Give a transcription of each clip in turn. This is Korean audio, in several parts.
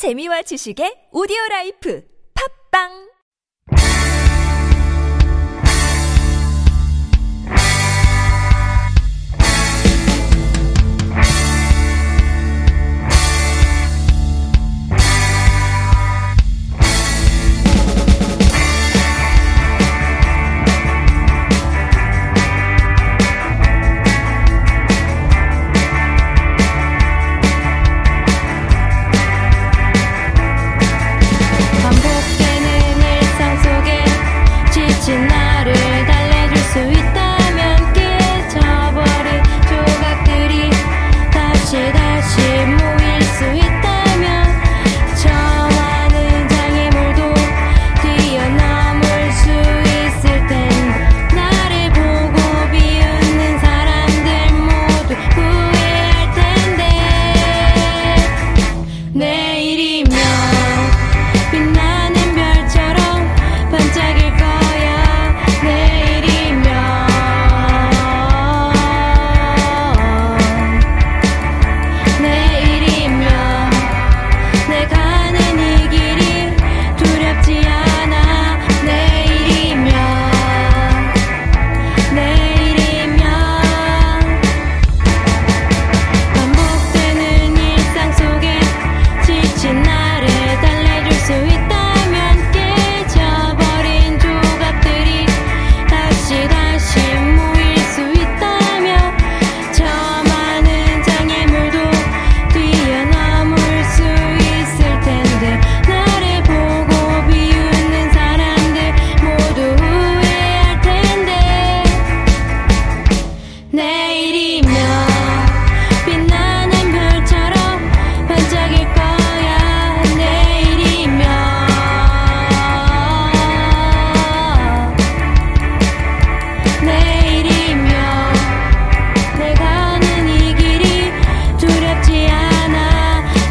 재미와 지식의 오디오 라이프. 팝빵!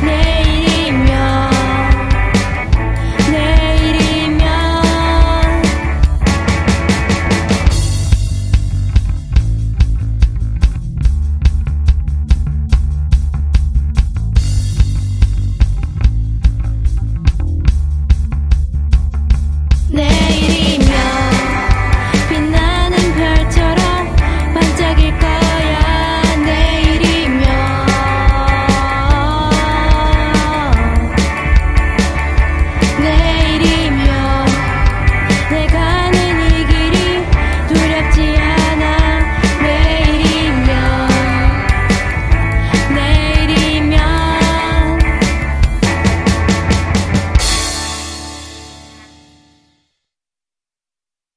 내